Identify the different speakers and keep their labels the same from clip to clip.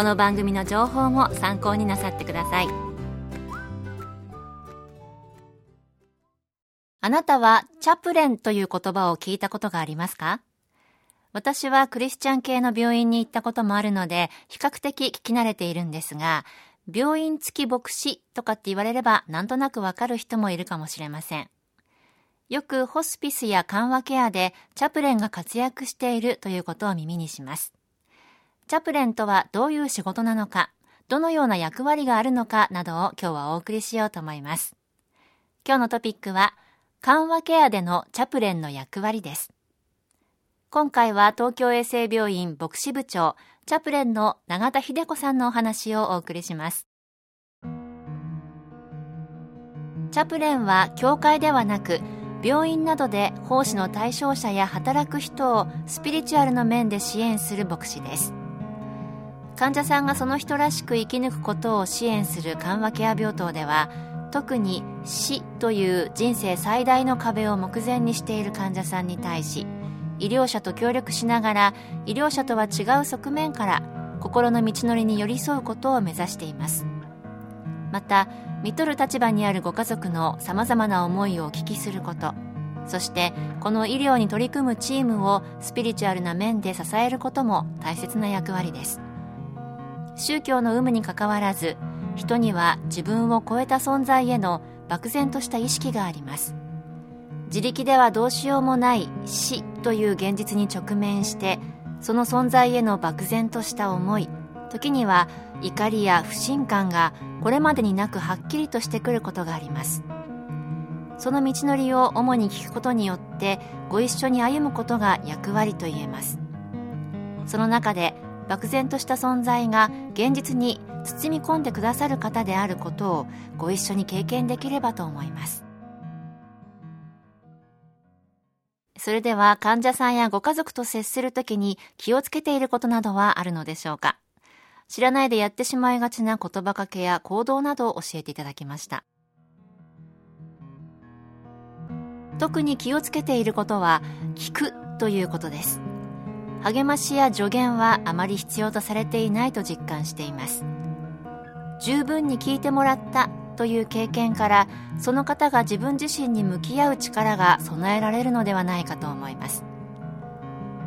Speaker 1: この番組の情報も参考になさってくださいあなたはチャプレンという言葉を聞いたことがありますか？私はクリスチャン系の病院に行ったこともあるので、比較的聞き慣れているんですが、病院付き牧師とかって言われればなんとなくわかる人もいるかもしれません。よくホスピスや緩和ケアでチャプレンが活躍しているということを耳にします。チャプレンとはどういう仕事なのか、どのような役割があるのかなどを今日はお送りしようと思います。今日のトピックは、緩和ケアでのチャプレンの役割です。今回は東京衛生病院牧師部長、チャプレンの永田秀子さんのお話をお送りします。チャプレンは教会ではなく、病院などで奉仕の対象者や働く人をスピリチュアルの面で支援する牧師です患者さんがその人らしく生き抜くことを支援する緩和ケア病棟では特に死という人生最大の壁を目前にしている患者さんに対し医療者と協力しながら医療者とは違う側面から心の道のりに寄り添うことを目指しています。また見とる立場にあるご家族のさまざまな思いをお聞きすることそしてこの医療に取り組むチームをスピリチュアルな面で支えることも大切な役割です。宗教の有無にかかわらず人には自分を超えた存在への漠然とした意識があります。自力ではどうしようもない死という現実に直面してその存在への漠然とした思い時には怒りや不信感がこれまでになくはっきりとしてくることがあります。その道のりを主に聞くことによってご一緒に歩むことが役割と言えます。その中で漠然とした存在が現実に包み込んでくださる方であることをご一緒に経験できればと思います。それでは患者さんやご家族と接するときに気をつけていることなどはあるのでしょうか？知らないでやってしまいがちな言葉かけや行動などを教えていただきました。特に気をつけていることは聞くということです。励ましや助言はあまり必要とされていないと実感しています。十分に聞いてもらったという経験からその方が自分自身に向き合う力が備えられるのではないかと思います。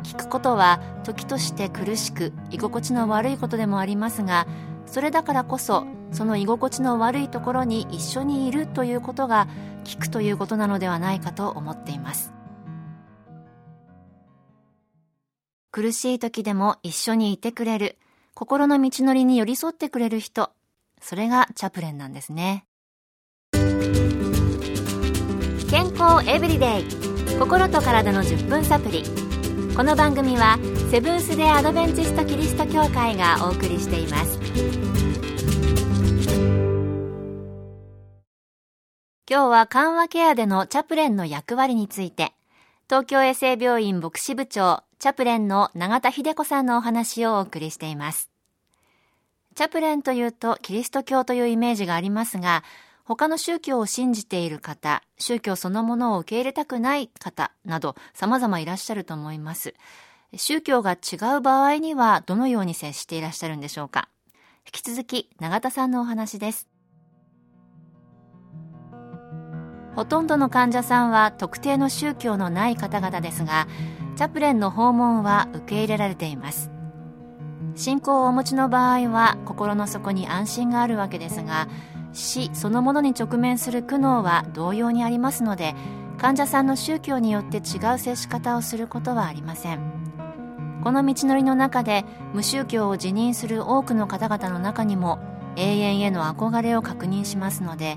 Speaker 1: 聞くことは時として苦しく居心地の悪いことでもありますがそれだからこそその居心地の悪いところに一緒にいるということが聞くということなのではないかと思っています。苦しい時でも一緒にいてくれる心の道のりに寄り添ってくれる人。それがチャプレンなんですね。健康エブリデイ。心と体の10分サプリこの番組はセブンス・デ・アドベンチスト・キリスト教会がお送りしています。今日は緩和ケアでのチャプレンの役割について東京衛生病院牧師部長チャプレンの永田秀子さんのお話をお送りしていますチャプレンというとキリスト教というイメージがありますが他の宗教を信じている方、宗教そのものを受け入れたくない方など様々いらっしゃると思います。宗教が違う場合にはどのように接していらっしゃるんでしょうか引き続き永田さんのお話です。ほとんどの患者さんは特定の宗教のない方々ですが、チャプレンの訪問は受け入れられています。信仰をお持ちの場合は心の底に安心があるわけですが、死そのものに直面する苦悩は同様にありますので患者さんの宗教によって違う接し方をすることはありませんこの道のりの中で無宗教を辞任する多くの方々の中にも永遠への憧れを確認しますので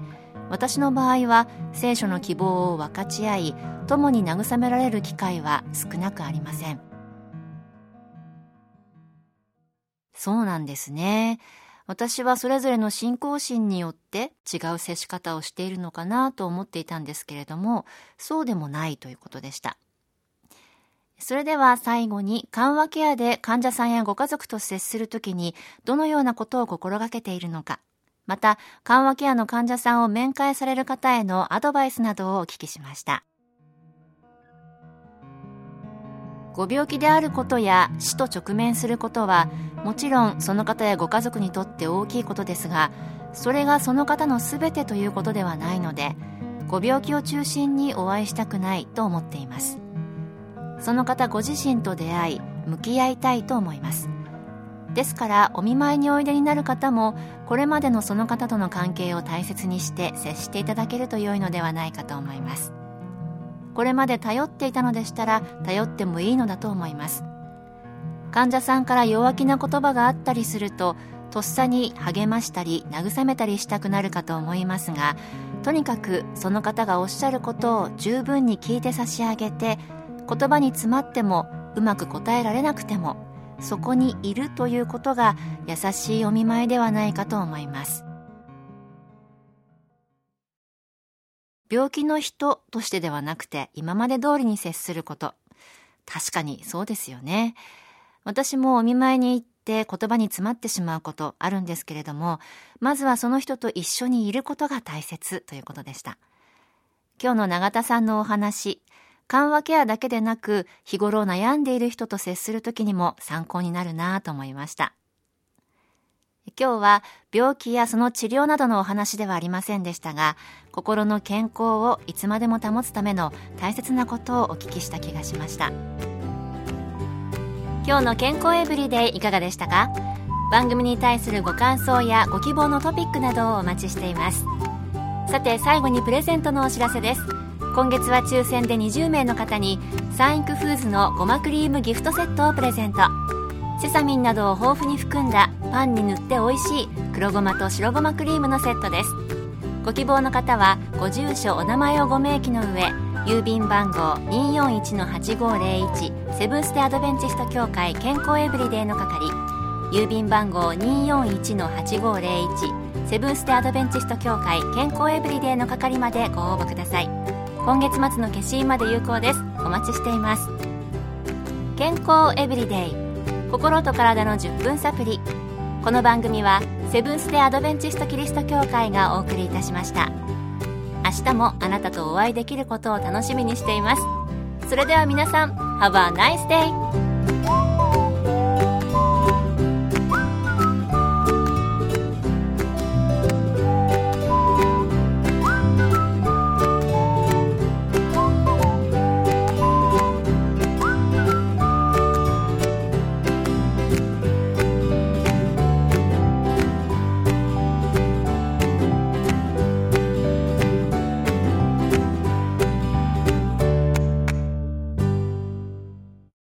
Speaker 1: 私の場合は聖書の希望を分かち合い共に慰められる機会は少なくありません。そうなんですね。私はそれぞれの信仰心によって違う接し方をしているのかなと思っていたんですけれども、そうでもないということでした。それでは最後に緩和ケアで患者さんやご家族と接するときにどのようなことを心がけているのか、また緩和ケアの患者さんを面会される方へのアドバイスなどをお聞きしました。ご病気であることや死と直面することはもちろんその方やご家族にとって大きいことですがそれがその方の全てということではないのでご病気を中心にお会いしたくないと思っていますその方ご自身と出会い向き合いたいと思いますですからお見舞いにおいでになる方もこれまでのその方との関係を大切にして接していただけると良いのではないかと思います。これまで頼っていたのでしたら頼ってもいいのだと思います。患者さんから弱気な言葉があったりするととっさに励ましたり慰めたりしたくなるかと思いますがとにかくその方がおっしゃることを十分に聞いて差し上げて言葉に詰まってもうまく答えられなくてもそこにいるということが優しいお見舞いではないかと思います病気の人としてではなくて今まで通りに接すること。確かにそうですよね。私もお見舞いに行って言葉に詰まってしまうことあるんですけれども、まずはその人と一緒にいることが大切ということでした。今日の永田さんのお話、緩和ケアだけでなく日頃悩んでいる人と接するときにも参考になるなと思いました。今日は病気やその治療などのお話ではありませんでしたが心の健康をいつまでも保つための大切なことをお聞きした気がしました。今日の健康エブリデイいかがでしたか？番組に対するご感想やご希望のトピックなどをお待ちしています。さて最後にプレゼントのお知らせです。今月は抽選で20名の方にサンイクフーズのごまクリームギフトセットをプレゼント。セサミンなどを豊富に含んだパンに塗って美味しい黒ごまと白ごまクリームのセットです。ご希望の方はご住所お名前をご明記の上郵便番号241-8501セブンステアドベンチスト協会健康エブリデイの係。郵便番号241-8501セブンステアドベンチスト協会健康エブリデイの係までご応募ください。今月末の消印まで有効です。お待ちしています。健康エブリデイ。心と体の10分サプリこの番組はセブンス・デ・アドベンチスト・キリスト教会がお送りいたしました。明日もあなたとお会いできることを楽しみにしています。それでは皆さん Have a nice day!